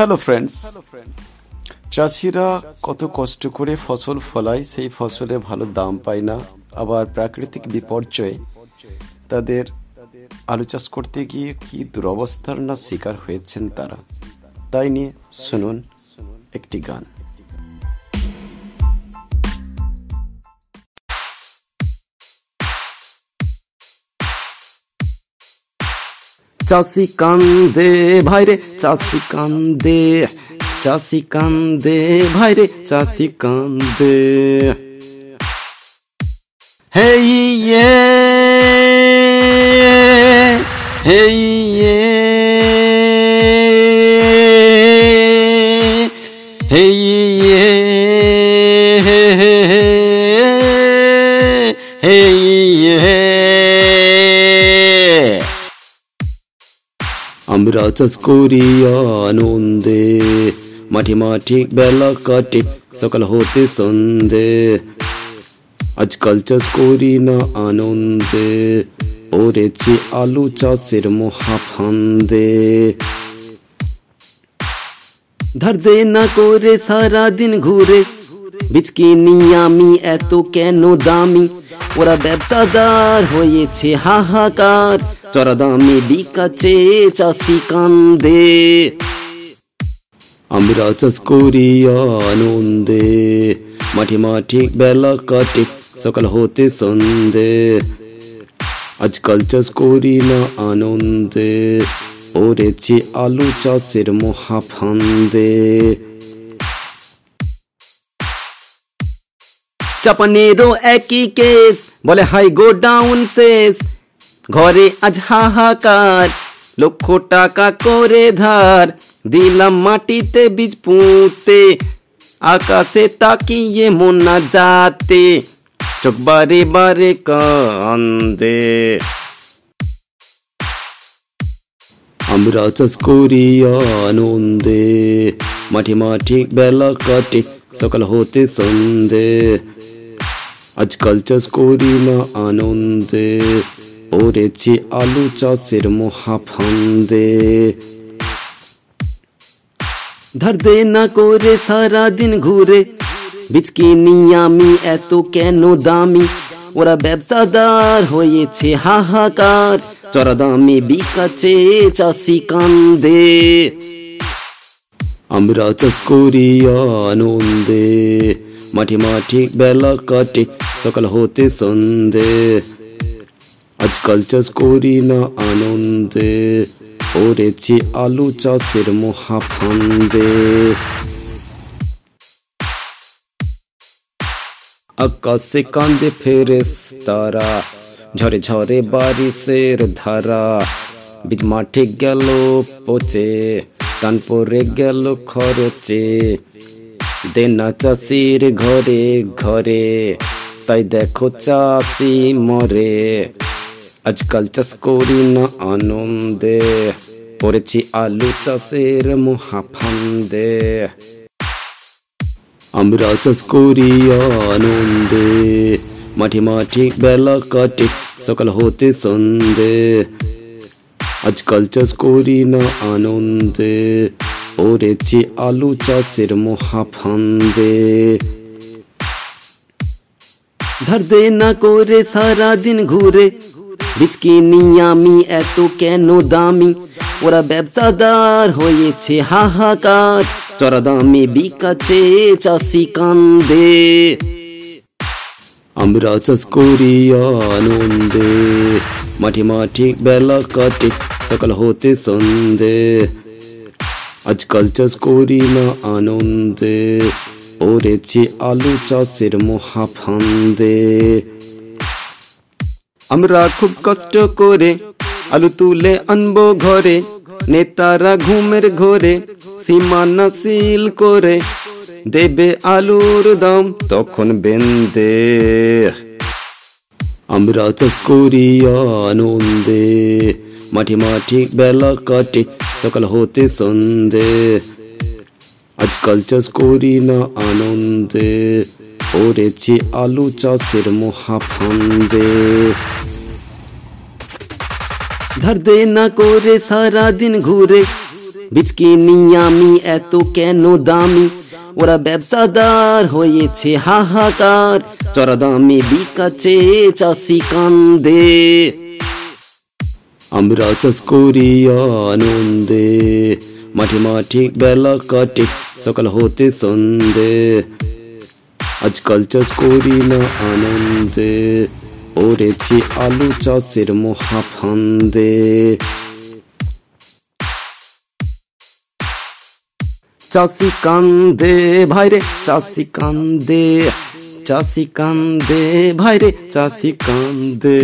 Hello friends চাষিরা কত কষ্ট করে ফসল ফলায়, সেই ফসলে ভালো দাম পায় না। আবার প্রাকৃতিক বিপর্যয়ে তাদের আলু চাষ করতে গিয়ে কি দুরবস্থার না শিকার হয়েছেন তারা। তাই নিয়ে শুনুন একটি গান। চাষি কান্দে, ভাইরে চাষি কান্দে চাষি কান্দে, ভাইরে চাষি কান্দে। হে ইয়ে হে ইয়ে হে ইয়ে। আমরা চাষ আনন্দে মাঠে মাঠে বেলা কাটে সকাল হতে সন্ধে আজকাল চাষ করি না আনন্দে পড়েছি আলু চাষের মহাফান্দে ধার দে না করে সারা দিন ঘুরে বিচকি নিয়ে আমি এত কেন দামি ওরা ব্যবসাদার হয়েছে হাহাকার চড়া দামে বিকাছে চাষি কান্দে আমরা চাষ করি আনন্দে মাঠে মাঠে বেলা কাটে সকাল হতে সন্ধে আজকাল চাষ করি না আনন্দে পড়েছি আলু চাষের মহাফান্দে চাপানেরও একই কেস বলে হাই গো ডাউন শেষ ঘরে আজ হাহাকার লক্ষ টাকা করে ধার দিলাম মাটিতে বীজ পুঁতে আকাশে তাকিয়ে মোনা যাতে চোখ বারে বারে কান্দে আমরা চাষ করি আনন্দে মাঠে মাঠে বেলা কাটে সকাল হতে সন্ধে আজকাল চাষ করি না আনন্দে পড়েছি আলু চাষের মহাফান্দে। ধার দে না করে সারা দিন ঘুরে, বিচকি নিয়ে আমি এত কেন দামি? ওরা ব্যবসাদার হয়েছে হাহাকার, চড়া দামে বিকাছে চাষি কান্দে। আমরা চাষ করি আনন্দে, মাঠে মাঠে বেলা কাটে, সকাল হতে সন্ধে। আজকাল চাষ করি না আনন্দে পড়েছি আলু চাষের মহাফান্দে আকাশে কান্দে ফেরেস তারা ঝরে ঝরে বারিশের ধারা বীজ মাঠে গেল পচে টান পরে গেল খরচে দেনা চাষির ঘরে ঘরে তাই দেখো চাষি মরে আজকাল চাষ করি না, আনন্দে। পড়েছি আলু চাষের মহাফান্দে। আমরা চাষ করি আনন্দে। মাঠে মাঠে বেলা কাটে, সকাল হতে সন্ধে। আজকাল চাষ করি না, আনন্দে। পড়েছি আলু চাষের মহাফান্দে। ধার দে না করে সারা দিন ঘুরে বিচকি নিয়ে আমি এত কেন দামি? ওরা ব্যবসাদার হয়েছে হাহাকার। চড়া দামে বিকাছে চাষি কান্দে। আমরা চাষ করি আনন্দে। মাঠে মাঠে বেলা কাটে, সকাল হতে সন্ধে। আজকাল চাষ করি না আনন্দে। পড়েছি আলু চাষের মহাফান্দে আমরা খুব কষ্ট করে আলু তুলে আনব ঘরে, নেতারা ঘুমের ঘরে, সীমানা সিল করে দেবে আলুর দাম তখন বেন্দে আমরা চাষ করি আনন্দে, মাঠে মাঠে বেলা কাটে, সকাল হতে সন্ধে। আজকাল চাষ করি না আনন্দে পড়েছি আলু চাষের মহাফান্দে। ধার দে না করে সারা দিন ঘুরে বীজকে নিয়ে আমি এত কেন দামি ওরা ব্যবসাদার হয়েছে হাহাকার চড়া দামে বিকাছে চাষি কান্দে আমরা চাষ করি আনন্দে মাঠে মাঠে বেলা কাটে সকাল হতে সন্ধে আজকাল চাষ করি না আনন্দে পড়েছি আলু চাষের মহাফান্দে। চাষি কান্দে ভাইরে চাষি কান্দে চাষি কান্দে ভাইরে চাষি কান্দে।